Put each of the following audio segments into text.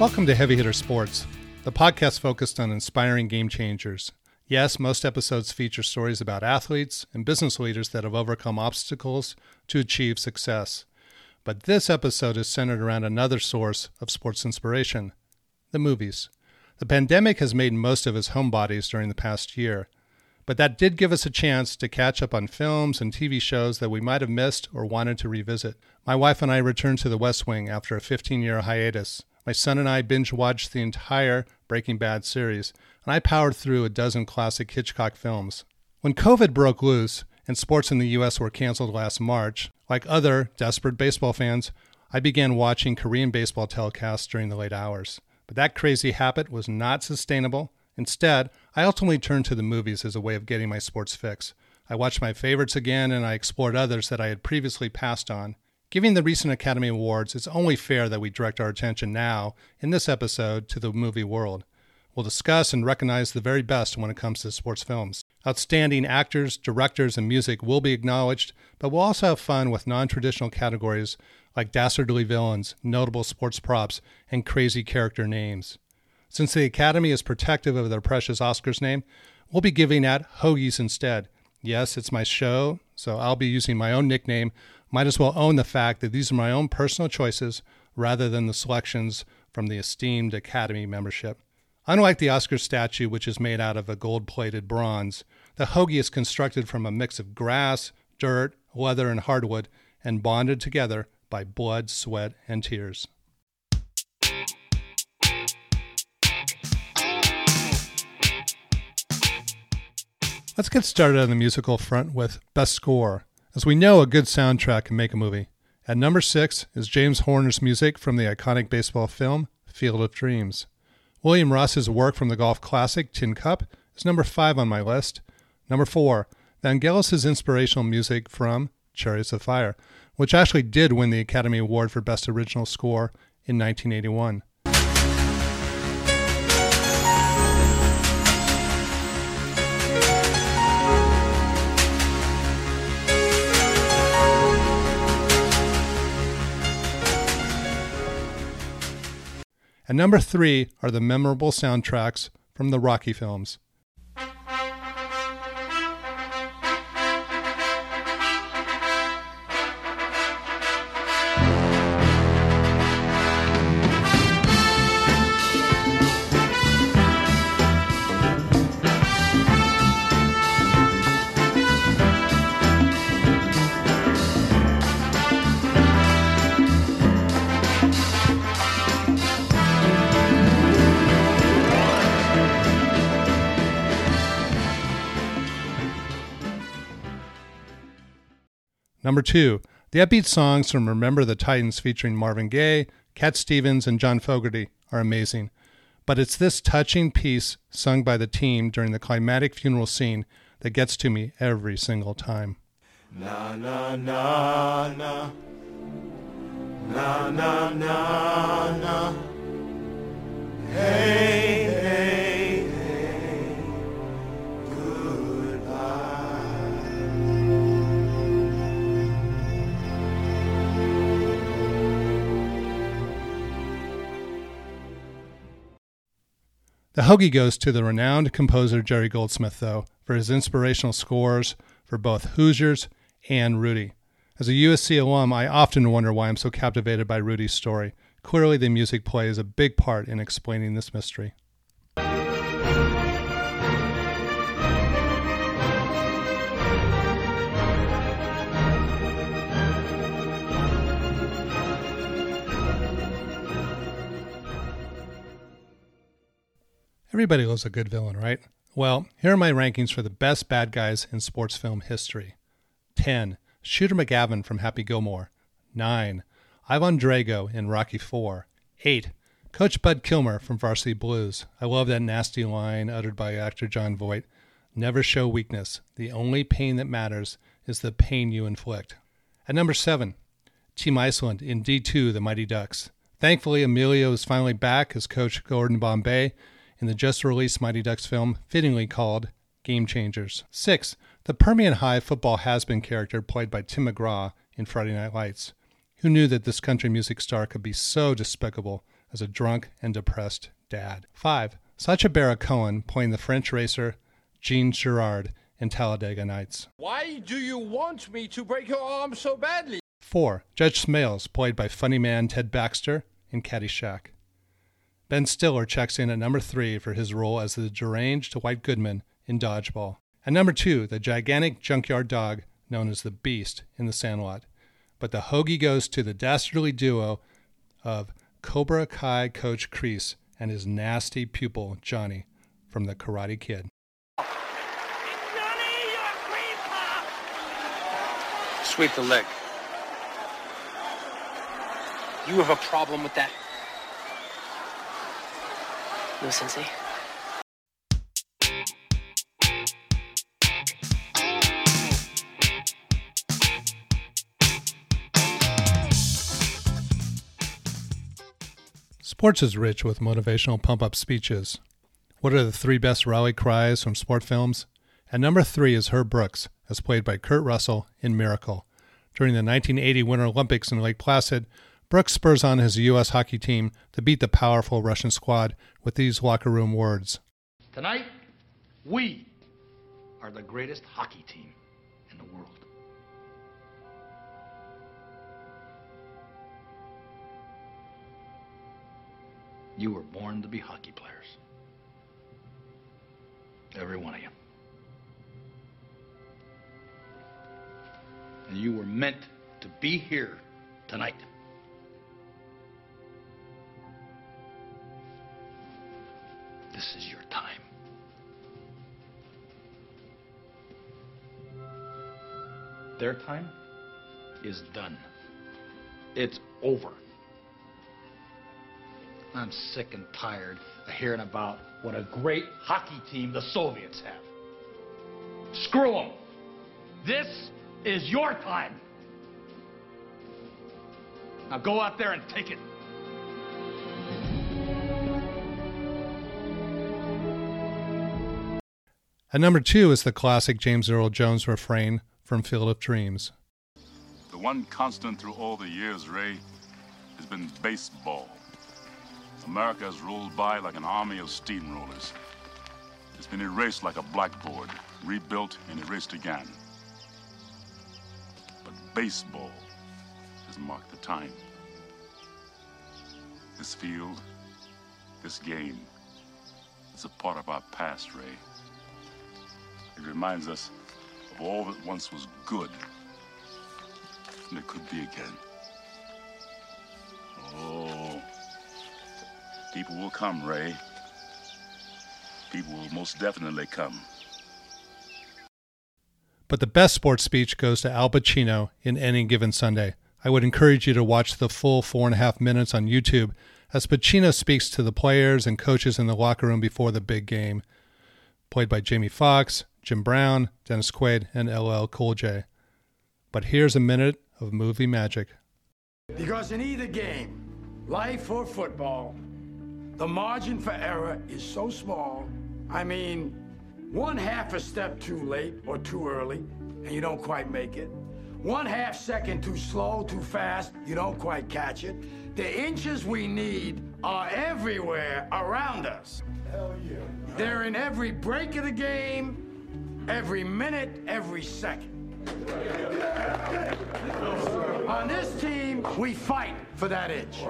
Welcome to Heavy Hitter Sports, the podcast focused on inspiring game changers. Yes, most episodes feature stories about athletes and business leaders that have overcome obstacles to achieve success. But this episode is centered around another source of sports inspiration the movies. The pandemic has made most of us homebodies during the past year, but that did give us a chance to catch up on films and TV shows that we might have missed or wanted to revisit. My wife and I returned to the West Wing after a 15 year hiatus. My son and I binge watched the entire Breaking Bad series, and I powered through a dozen classic Hitchcock films. When COVID broke loose and sports in the U.S. were canceled last March, like other desperate baseball fans, I began watching Korean baseball telecasts during the late hours. But that crazy habit was not sustainable. Instead, I ultimately turned to the movies as a way of getting my sports fix. I watched my favorites again and I explored others that I had previously passed on. Given the recent Academy Awards, it's only fair that we direct our attention now, in this episode, to the movie world. We'll discuss and recognize the very best when it comes to sports films. Outstanding actors, directors, and music will be acknowledged, but we'll also have fun with non traditional categories like dastardly villains, notable sports props, and crazy character names. Since the Academy is protective of their precious Oscars name, we'll be giving out hoagies instead. Yes, it's my show, so I'll be using my own nickname might as well own the fact that these are my own personal choices rather than the selections from the esteemed Academy membership. Unlike the Oscar statue, which is made out of a gold plated bronze, the hoagie is constructed from a mix of grass, dirt, leather, and hardwood and bonded together by blood, sweat, and tears. Let's get started on the musical front with Best Score. As we know, a good soundtrack can make a movie. At number six is James Horner's music from the iconic baseball film Field of Dreams. William Ross's work from the golf classic Tin Cup is number five on my list. Number four, Vangelis' inspirational music from Chariots of Fire, which actually did win the Academy Award for Best Original Score in 1981. And number three are the memorable soundtracks from the Rocky films. Number two, the upbeat songs from Remember the Titans featuring Marvin Gaye, Cat Stevens, and John Fogerty are amazing. But it's this touching piece sung by the team during the climatic funeral scene that gets to me every single time. Na na na na na na na na Hey hey The hoagie goes to the renowned composer Jerry Goldsmith, though, for his inspirational scores for both Hoosiers and Rudy. As a USC alum, I often wonder why I'm so captivated by Rudy's story. Clearly, the music plays a big part in explaining this mystery. Everybody loves a good villain, right? Well, here are my rankings for the best bad guys in sports film history 10. Shooter McGavin from Happy Gilmore. 9. Ivan Drago in Rocky 4. 8. Coach Bud Kilmer from Varsity Blues. I love that nasty line uttered by actor Jon Voight. Never show weakness. The only pain that matters is the pain you inflict. At number 7, Team Iceland in D2, The Mighty Ducks. Thankfully, Emilio is finally back as Coach Gordon Bombay in the just released Mighty Ducks film, fittingly called Game Changers. 6. The Permian High football has been character played by Tim McGraw in Friday Night Lights. Who knew that this country music star could be so despicable, as a drunk and depressed dad. 5. Sacha Baron Cohen playing the French racer Jean Girard in Talladega Nights. Why do you want me to break your arm so badly? 4. Judge Smails, played by funny man Ted Baxter in Caddyshack. Ben Stiller checks in at number 3 for his role as the deranged White Goodman in Dodgeball. At number 2, the gigantic junkyard dog known as the Beast in The Sandlot. But the hoagie goes to the dastardly duo of Cobra Kai coach Kreese and his nasty pupil Johnny from The Karate Kid. Johnny, you're a cream puff! Sweep the leg. You have a problem with that? Sensei. Sports is rich with motivational pump up speeches. What are the three best rally cries from sport films? At number three is Herb Brooks, as played by Kurt Russell in Miracle. During the 1980 Winter Olympics in Lake Placid, Brooks spurs on his U.S. hockey team to beat the powerful Russian squad with these locker room words Tonight, we are the greatest hockey team in the world. You were born to be hockey players. Every one of you. And you were meant to be here tonight. Their time is done. It's over. I'm sick and tired of hearing about what a great hockey team the Soviets have. Screw them. This is your time. Now go out there and take it. At number two is the classic James Earl Jones refrain from Field of Dreams. The one constant through all the years, Ray, has been baseball. America has rolled by like an army of steamrollers. It's been erased like a blackboard, rebuilt and erased again. But baseball has marked the time. This field, this game, is a part of our past, Ray. It reminds us of all that once was good, and it could be again. Oh, people will come, Ray. People will most definitely come. But the best sports speech goes to Al Pacino in Any Given Sunday. I would encourage you to watch the full four and a half minutes on YouTube as Pacino speaks to the players and coaches in the locker room before the big game. Played by Jamie Foxx, Jim Brown, Dennis Quaid, and LL Cool J. But here's a minute of movie magic. Because in either game, life or football, the margin for error is so small. I mean, one half a step too late or too early, and you don't quite make it. One half second too slow, too fast, you don't quite catch it. The inches we need are everywhere around us. Hell yeah. They're in every break of the game, every minute, every second. On this team, we fight for that inch.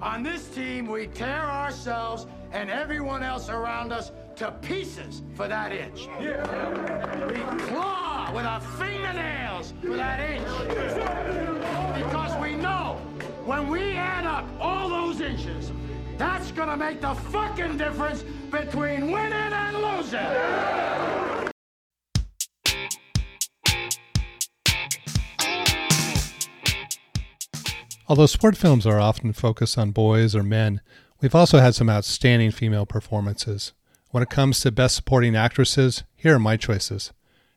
On this team, we tear ourselves and everyone else around us to pieces for that inch. We claw with our fingernails for that inch. Because we know when we add up all those inches, that's gonna make the fucking difference between winning and losing. Although sport films are often focused on boys or men, we've also had some outstanding female performances. When it comes to best supporting actresses, here are my choices.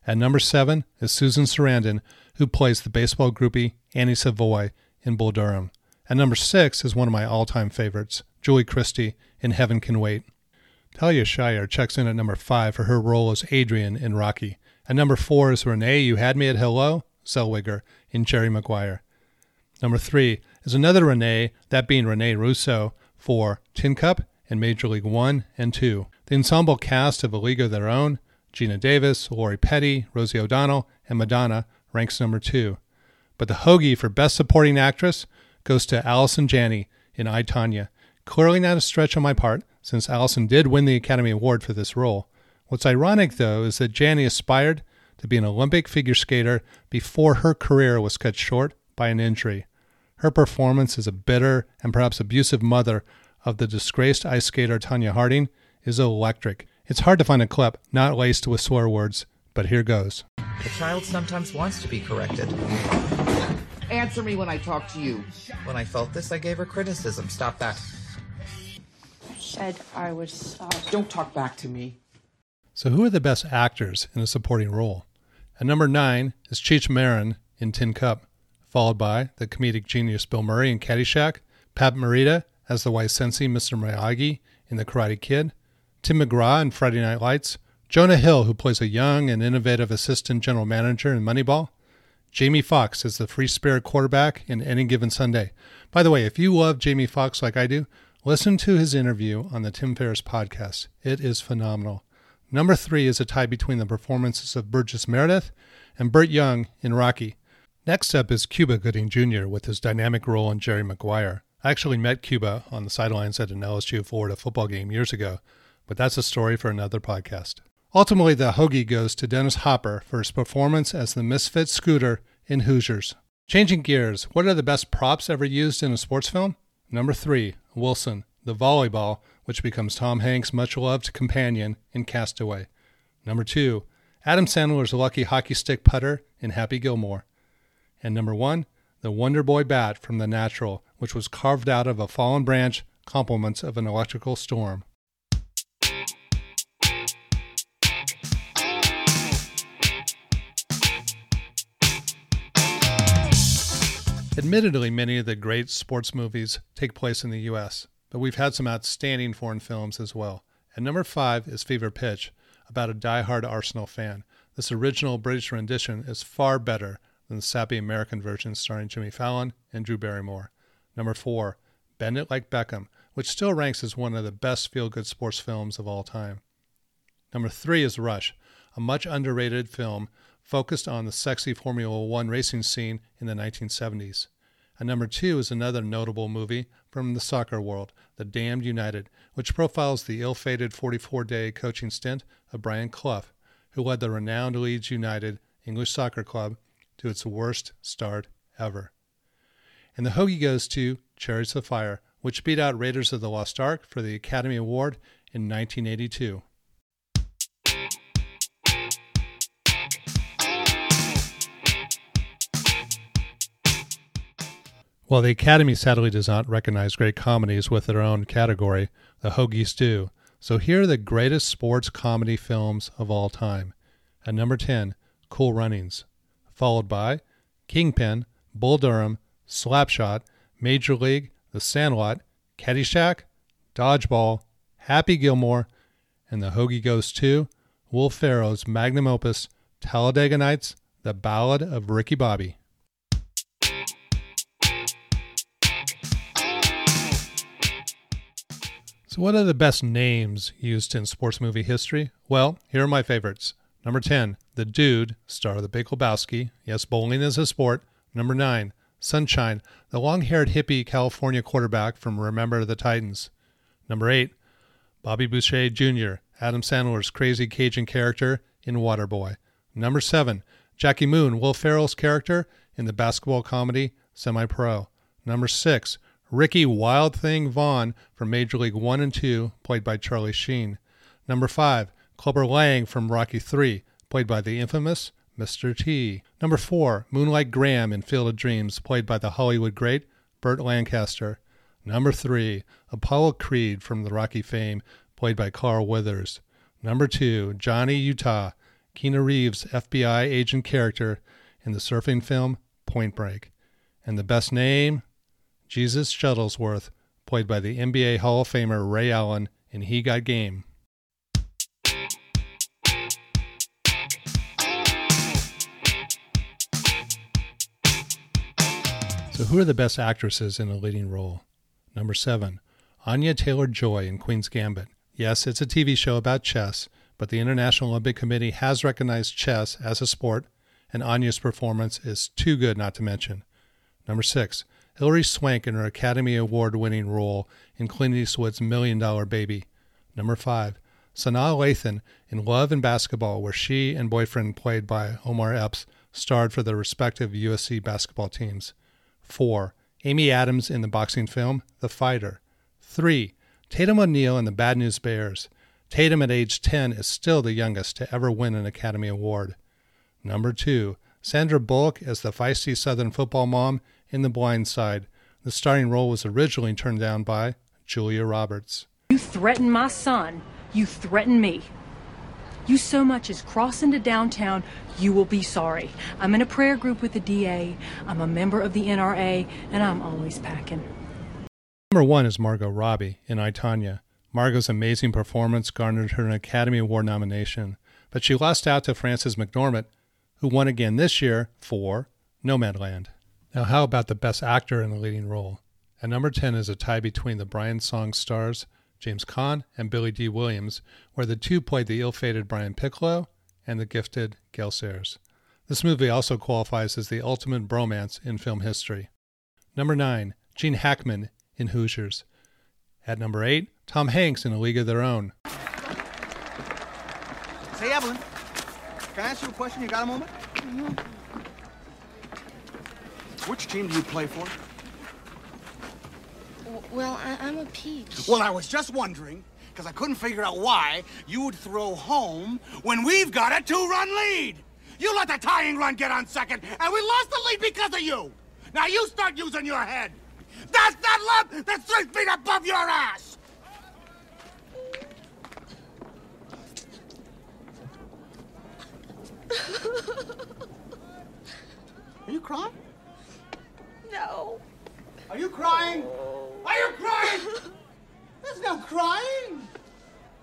At number seven is Susan Sarandon, who plays the baseball groupie Annie Savoy in Bull Durham. At number six is one of my all time favorites, Julie Christie in Heaven Can Wait. Talia Shire checks in at number five for her role as Adrian in Rocky. At number four is Renee You Had Me at Hello, Zellweger in Jerry Maguire. Number three is another Renee, that being Rene Russo, for Tin Cup and Major League One and Two. The ensemble cast of A League of Their Own, Geena Davis, Lori Petty, Rosie O'Donnell, and Madonna ranks number two. But the Hoagie for Best Supporting Actress goes to Allison Janney in I, Tonya. Clearly not a stretch on my part, since Allison did win the Academy Award for this role. What's ironic, though, is that Janney aspired to be an Olympic figure skater before her career was cut short by an injury. Her performance as a bitter and perhaps abusive mother of the disgraced ice skater Tonya Harding is electric. It's hard to find a clip not laced with swear words, but here goes. The child sometimes wants to be corrected. Answer me when I talk to you. When I felt this, I gave her criticism. Stop that. Said I was sorry. Don't talk back to me. So, who are the best actors in a supporting role? At number nine is Cheech Marin in Tin Cup, followed by the comedic genius Bill Murray in Caddyshack, Pat Morita as the wise sensei Mr. Miyagi in The Karate Kid, Tim McGraw in Friday Night Lights, Jonah Hill, who plays a young and innovative assistant general manager in Moneyball, Jamie Foxx as the free spirit quarterback in Any Given Sunday. By the way, if you love Jamie Foxx like I do, listen to his interview on the Tim Ferriss podcast. It is phenomenal. Number three is a tie between the performances of Burgess Meredith and Burt Young in Rocky. Next up is Cuba Gooding Jr. with his dynamic role in Jerry Maguire. I actually met Cuba on the sidelines at an LSU Florida football game years ago, but that's a story for another podcast. Ultimately, the hoagie goes to Dennis Hopper for his performance as the misfit scooter in Hoosiers. Changing gears, what are the best props ever used in a sports film? Number three, Wilson, the volleyball, which becomes Tom Hanks' much loved companion in Castaway. Number two, Adam Sandler's lucky hockey stick putter in Happy Gilmore. And number one, the Wonder Boy bat from The Natural, which was carved out of a fallen branch, compliments of an electrical storm. Admittedly, many of the great sports movies take place in the U.S., but we've had some outstanding foreign films as well. And number five is Fever Pitch, about a die-hard Arsenal fan. This original British rendition is far better than the sappy American version starring Jimmy Fallon and Drew Barrymore. Number four, Bend It Like Beckham, which still ranks as one of the best feel good sports films of all time. Number three is Rush, a much underrated film focused on the sexy Formula One racing scene in the 1970s. And number two is another notable movie from the soccer world, The Damned United, which profiles the ill fated 44 day coaching stint of Brian Clough, who led the renowned Leeds United English soccer club to its worst start ever. And the hoagie goes to Chariots of Fire, which beat out Raiders of the Lost Ark for the Academy Award in 1982. While the Academy sadly does not recognize great comedies with their own category, the Hoagies do. So here are the greatest sports comedy films of all time. At number 10, Cool Runnings followed by Kingpin, Bull Durham, Slapshot, Major League, The Sandlot, Caddyshack, Dodgeball, Happy Gilmore, and the Hoagie Goes to Will Ferrell's magnum opus, Talladega Nights, The Ballad of Ricky Bobby. What are the best names used in sports movie history? Well, here are my favorites. Number 10, The Dude, star of The Big Lebowski. Yes, bowling is a sport. Number 9, Sunshine, the long haired hippie California quarterback from Remember the Titans. Number 8, Bobby Boucher Jr., Adam Sandler's crazy Cajun character in Waterboy. Number 7, Jackie Moon, Will Ferrell's character in the basketball comedy Semi Pro. Number 6, Ricky Wild Thing Vaughn from Major League 1 and 2, played by Charlie Sheen. Number 5, Clubber Lang from Rocky 3, played by the infamous Mr. T. Number 4, Moonlight Graham in Field of Dreams, played by the Hollywood great Burt Lancaster. Number 3, Apollo Creed from the Rocky fame, played by Carl Weathers. Number 2, Johnny Utah, Keanu Reeves' FBI agent character in the surfing film Point Break. And the best name? Jesus Shuttlesworth, played by the NBA Hall of Famer Ray Allen in He Got Game. So So, who are the best actresses in a leading role? Number seven, Anya Taylor Joy in Queen's Gambit. Yes, it's a TV show about chess, but the International Olympic Committee has recognized chess as a sport, and Anya's performance is too good not to mention. Number six, Hilary Swank in her Academy Award winning role in Clint Eastwood's Million Dollar Baby. Number five, Sanaa Lathan in Love and Basketball, where she and boyfriend, played by Omar Epps, starred for their respective USC basketball teams. 4. Amy Adams in the boxing film The Fighter. 3. Tatum O'Neal in the Bad News Bears. Tatum at age 10 is still the youngest to ever win an Academy Award. Number 2. Sandra Bullock as the feisty Southern football mom in The Blind Side. The starring role was originally turned down by Julia Roberts. You threaten my son. You threaten me. You so much as cross into downtown, you will be sorry. I'm in a prayer group with the DA, I'm a member of the NRA, and I'm always packing. Number one is Margot Robbie in I, Tonya. Margot's amazing performance garnered her an Academy Award nomination, but she lost out to Frances McDormand, who won again this year for Nomadland. Now, how about the Best Actor in a leading role? At number 10 is a tie between the Brian's Song stars James Caan and Billy Dee Williams, where the two played the ill fated Brian Piccolo and the gifted Gale Sayers. This movie also qualifies as the ultimate bromance in film history. Number 9, Gene Hackman in Hoosiers. At number 8, Tom Hanks in A League of Their Own. Say, Evelyn, can I ask you a question? You got a moment? Mm-hmm. Which team do you play for? Well, I, am a peach. Well, I was just wondering, because I couldn't figure out why you would throw home when we've got a two-run lead. You let the tying run get on second, and we lost the lead because of you. Now you start using your head. That's that lump that's three feet above your ass. Are you crying? Crying? Are you crying? There's no crying.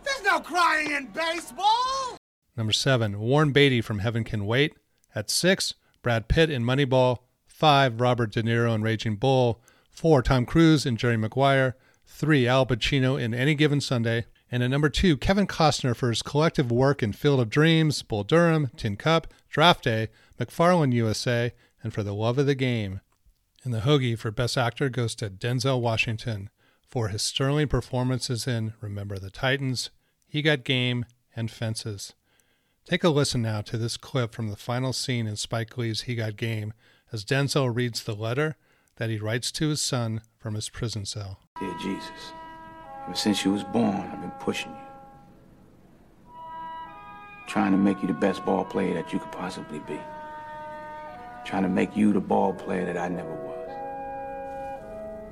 There's no crying in baseball. Number seven, Warren Beatty from Heaven Can Wait. At six, Brad Pitt in Moneyball. Five, Robert De Niro in Raging Bull. Four, Tom Cruise in Jerry Maguire. Three, Al Pacino in Any Given Sunday. And at number two, Kevin Costner for his collective work in Field of Dreams, Bull Durham, Tin Cup, Draft Day, McFarland USA, and For the Love of the Game. And the Hoagie for Best Actor goes to Denzel Washington for his sterling performances in Remember the Titans, He Got Game, and Fences. Take a listen now to this clip from the final scene in Spike Lee's He Got Game as Denzel reads the letter that he writes to his son from his prison cell. Dear Jesus, ever since you was born, I've been pushing you. Trying to make you the best ball player that you could possibly be. Trying to make you the ball player that I never was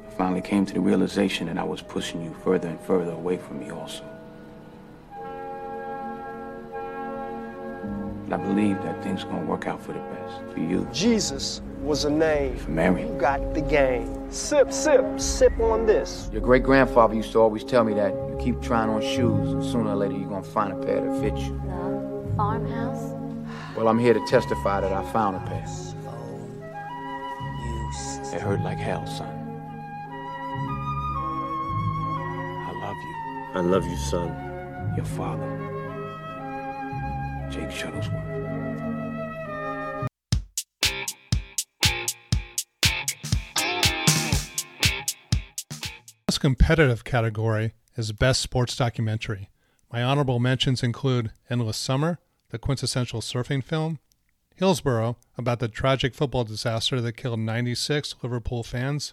I finally came to the realization that I was pushing you further and further away from me also. But I believe that things are gonna work out for the best, for you. Jesus was a name. For Mary. You got the game. Sip, sip, sip on this. Your great grandfather used to always tell me that you keep trying on shoes, and sooner or later you're gonna find a pair that fits you. The farmhouse? Well, I'm here to testify that I found a pair. It hurt like hell, son. I love you, I love you, son. Your father, Jake Shuttlesworth. Most competitive category is Best Sports Documentary. My honorable mentions include Endless Summer, the quintessential surfing film, Hillsborough, about the tragic football disaster that killed 96 Liverpool fans,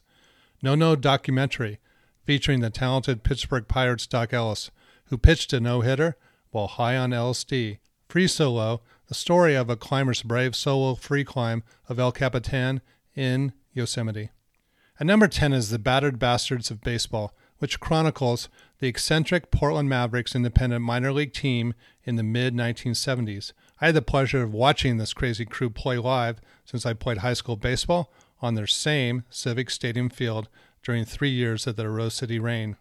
No No Documentary, featuring the talented Pittsburgh Pirates Doc Ellis, who pitched a no hitter while high on LSD. Free Solo, the story of a climber's brave solo free climb of El Capitan in Yosemite. At number 10 is The Battered Bastards of Baseball, which chronicles the eccentric Portland Mavericks independent minor league team in the mid 1970s. I had the pleasure of watching this crazy crew play live since I played high school baseball on their same Civic Stadium field during three years of the Rose City reign.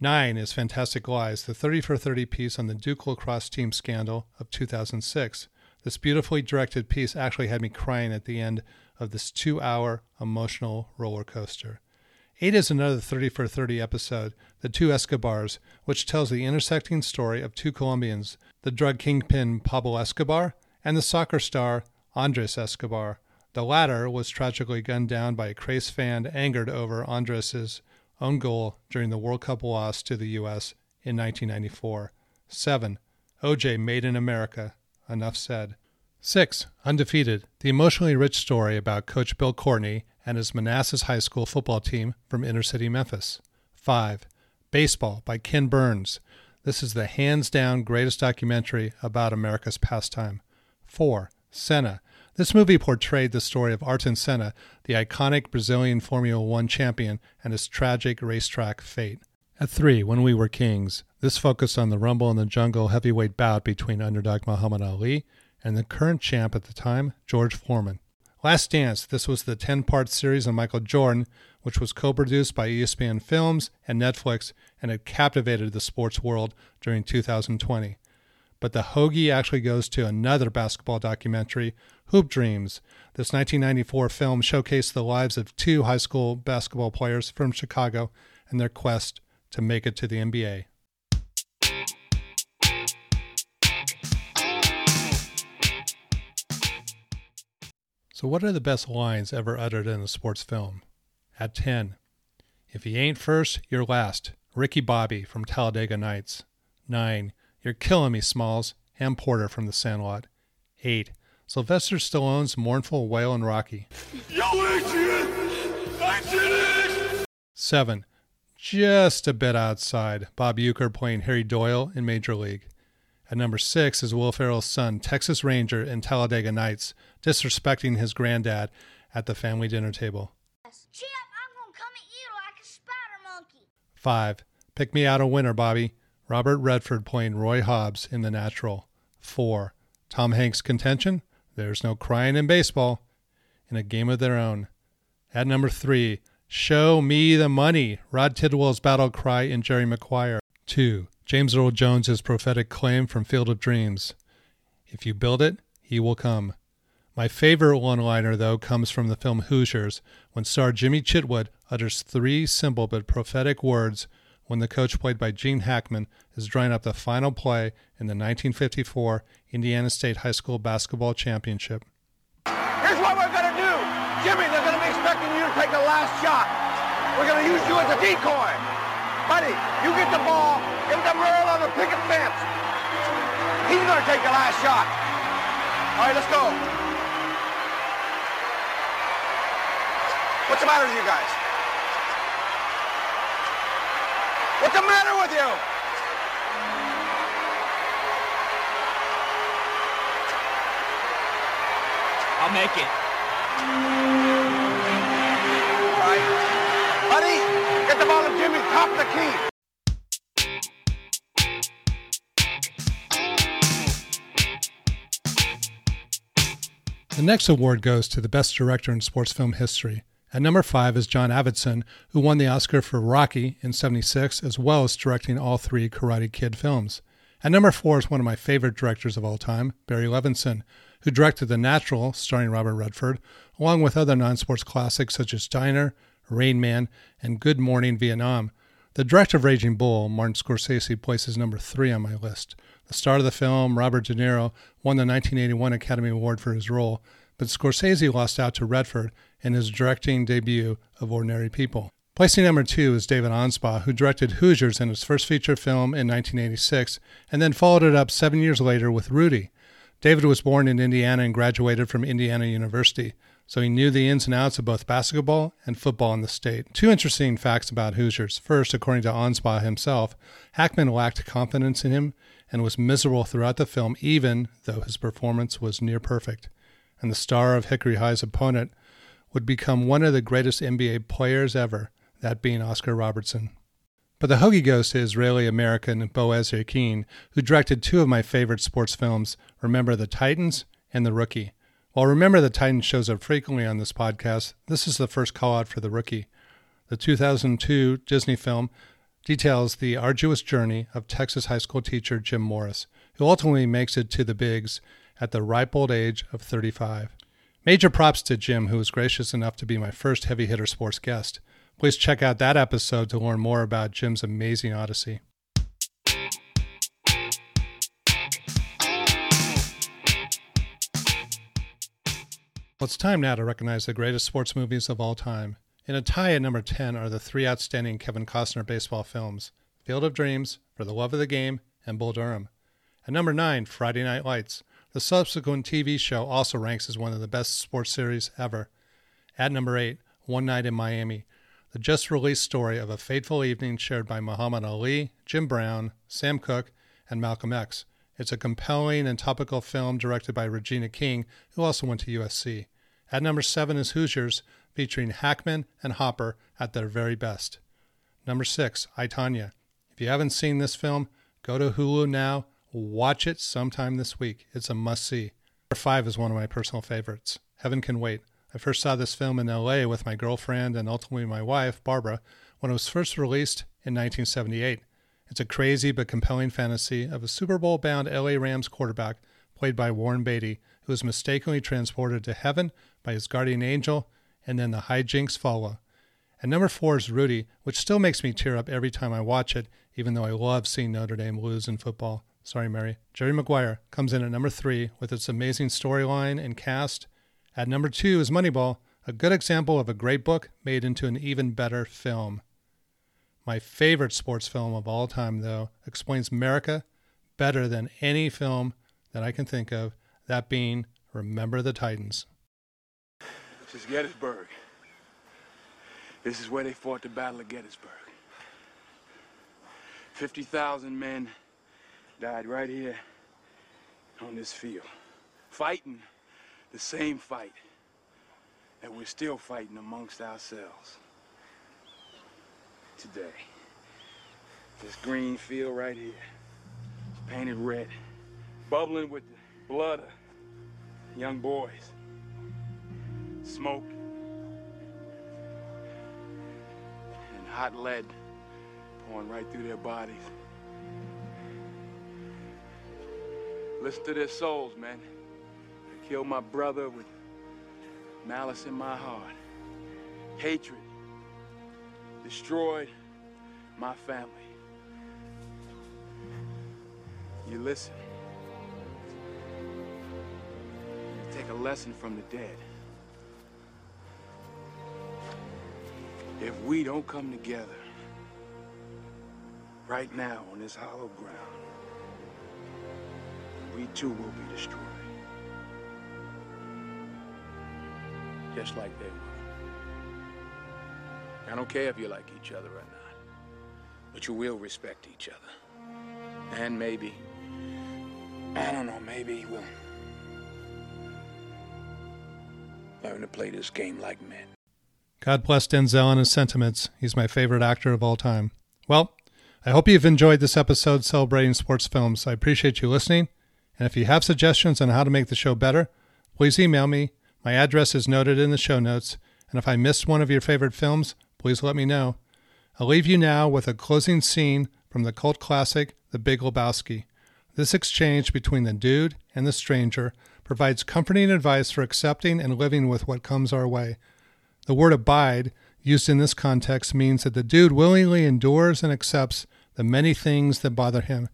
Nine is Fantastic Lies, the 30 for 30 piece on the Duke lacrosse team scandal of 2006. This beautifully directed piece actually had me crying at the end of this two hour emotional roller coaster. 8 is another 30 for 30 episode, The Two Escobars, which tells the intersecting story of two Colombians, the drug kingpin Pablo Escobar and the soccer star Andres Escobar. The latter was tragically gunned down by a crazed fan angered over Andres' own goal during the World Cup loss to the U.S. in 1994. 7. OJ Made in America. Enough said. 6. Undefeated, the emotionally rich story about Coach Bill Courtney and his Manassas High School football team from inner city Memphis. 5. Baseball by Ken Burns. This is the hands down greatest documentary about America's pastime. 4. Senna. This movie portrayed the story of Ayrton Senna, the iconic Brazilian Formula One champion, and his tragic racetrack fate. At 3, When We Were Kings. This focused on the Rumble in the Jungle heavyweight bout between underdog Muhammad Ali and the current champ at the time, George Foreman. Last Dance, this was the 10 part series on Michael Jordan, which was co produced by ESPN Films and Netflix, and it captivated the sports world during 2020. But the Hoagie actually goes to another basketball documentary, Hoop Dreams. This 1994 film showcased the lives of two high school basketball players from Chicago and their quest to make it to the NBA. So, what are the best lines ever uttered in a sports film? At 10, if he ain't first, you're last. Ricky Bobby from Talladega Nights. 9. You're killing me, Smalls. Ham Porter from The Sandlot. 8. Sylvester Stallone's mournful wail in Rocky. Yo, Adrian! I did it! 7. Just a bit outside, Bob Uecker playing Harry Doyle in Major League. At number 6 is Will Ferrell's son, Texas Ranger in Talladega Nights, disrespecting his granddad at the family dinner table. Chip, I'm gonna come at you like a spider monkey. 5. Pick me out a winner, Bobby. Robert Redford playing Roy Hobbs in The Natural. 4. Tom Hanks' contention? There's no crying in baseball. In a game of their own. At number 3, Show Me the Money, Rod Tidwell's battle cry in Jerry Maguire. 2. James Earl Jones's prophetic claim from Field of Dreams. If you build it, he will come. My favorite one liner, though, comes from the film Hoosiers, when star Jimmy Chitwood utters three simple but prophetic words when the coach, played by Gene Hackman, is drawing up the final play in the 1954 Indiana State High School Basketball Championship. Here's what we're gonna do. Jimmy, they're gonna be expecting you to take the last shot. We're gonna use you as a decoy. Buddy, you get the ball, He's gonna take the last shot. All right, let's go. What's the matter with you guys? What's the matter with you? I'll make it. All right. Buddy, get the ball to Jimmy, top the key. The next award goes to the best director in sports film history. At number five is John Avildsen, who won the Oscar for Rocky in 76, as well as directing all three Karate Kid films. At number four is one of my favorite directors of all time, Barry Levinson, who directed The Natural, starring Robert Redford, along with other non sports classics such as Diner, Rain Man, and Good Morning Vietnam. The director of Raging Bull, Martin Scorsese, places number three on my list. The star of the film, Robert De Niro, won the 1981 Academy Award for his role, but Scorsese lost out to Redford in his directing debut of Ordinary People. Placing number two is David Anspaugh, who directed Hoosiers in his first feature film in 1986, and then followed it up seven years later with Rudy. David was born in Indiana and graduated from Indiana University, so he knew the ins and outs of both basketball and football in the state. Two interesting facts about Hoosiers. First, according to Anspaugh himself, Hackman lacked confidence in him and was miserable throughout the film, even though his performance was near perfect. And the star of Hickory High's opponent would become one of the greatest NBA players ever, that being Oscar Robertson. But the hoagie goes to Israeli American Boaz Yakin, who directed two of my favorite sports films, Remember the Titans and The Rookie. While Remember the Titans shows up frequently on this podcast, this is the first call out for The Rookie. The 2002 Disney film details the arduous journey of Texas high school teacher Jim Morris, who ultimately makes it to the bigs at the ripe old age of 35. Major props to Jim, who was gracious enough to be my first Heavy Hitter Sports guest. Please check out that episode to learn more about Jim's amazing odyssey. Well, it's time now to recognize the greatest sports movies of all time. In a tie at number 10 are the three outstanding Kevin Costner baseball films Field of Dreams, For the Love of the Game, and Bull Durham. At number 9, Friday Night Lights. The subsequent TV show also ranks as one of the best sports series ever. At number 8, One Night in Miami. The just released story of a fateful evening shared by Muhammad Ali, Jim Brown, Sam Cooke, and Malcolm X. It's a compelling and topical film directed by Regina King, who also went to USC. At number 7 is Hoosiers, featuring Hackman and Hopper at their very best. Number 6, I, Tonya. If you haven't seen this film, go to Hulu now, watch it sometime this week. It's a must see. Number 5 is one of my personal favorites, Heaven Can Wait. I first saw this film in LA with my girlfriend and ultimately my wife, Barbara, when it was first released in 1978. It's a crazy but compelling fantasy of a Super Bowl bound LA Rams quarterback played by Warren Beatty, who is mistakenly transported to heaven by his guardian angel, and then the hijinks follow. And number four is Rudy, which still makes me tear up every time I watch it, even though I love seeing Notre Dame lose in football. Sorry, Mary. Jerry Maguire comes in at number three with its amazing storyline and cast. At number two is Moneyball, a good example of a great book made into an even better film. My favorite sports film of all time, though, explains America better than any film that I can think of, that being Remember the Titans. This is Gettysburg. This is where they fought the Battle of Gettysburg. 50,000 men died right here on this field, fighting the same fight that we're still fighting amongst ourselves today. This green field right here, it's painted red, bubbling with the blood of young boys. Smoke and hot lead pouring right through their bodies. Listen to their souls, man. I killed my brother with malice in my heart, hatred, destroyed my family. You listen. You take a lesson from the dead. If we don't come together right now on this hollow ground, we too will be destroyed. Just like they will. I don't care if you like each other or not, but you will respect each other. And maybe, I don't know, maybe we'll learn to play this game like men. God bless Denzel and his sentiments. He's my favorite actor of all time. Well, I hope you've enjoyed this episode celebrating sports films. I appreciate you listening. And if you have suggestions on how to make the show better, please email me. My address is noted in the show notes. And if I missed one of your favorite films, please let me know. I'll leave you now with a closing scene from the cult classic, The Big Lebowski. This exchange between the dude and the stranger provides comforting advice for accepting and living with what comes our way. The word abide, used in this context, means that the dude willingly endures and accepts the many things that bother him.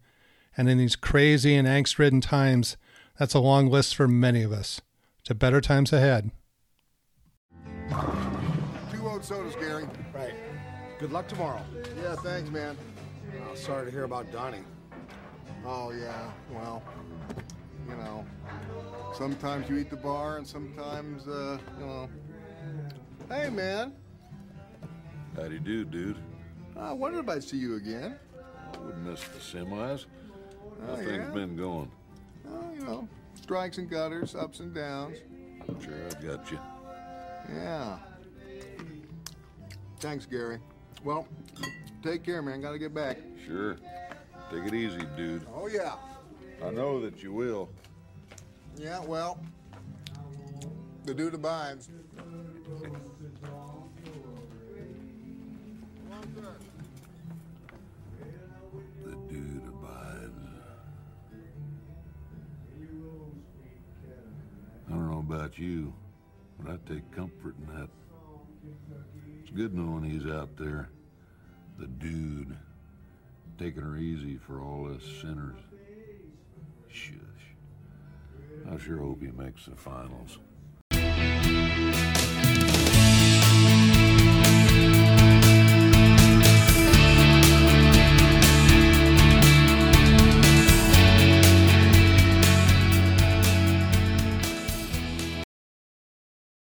And in these crazy and angst ridden times, that's a long list for many of us. To better times ahead. Two old sodas, Gary. Right. Good luck tomorrow. Yeah, thanks, man. Oh, sorry to hear about Donnie. Oh, yeah, well, you know, sometimes you eat the bar and sometimes, uh, you know. Hey, man. Howdy do, you do, dude. I wondered if I'd see you again. I wouldn't miss the semis. How Oh, things yeah? been going? Oh, you know, strikes and gutters, ups and downs. Sure, I've got you. Yeah. Thanks, Gary. Well, take care, man. Gotta get back. Sure. Take it easy, dude. Oh, yeah. I know that you will. Yeah, well, the dude abides. The dude abides. I don't know about you, but I take comfort in that. It's good knowing he's out there, the dude, taking her easy for all us sinners. Shush. I sure hope he makes the finals.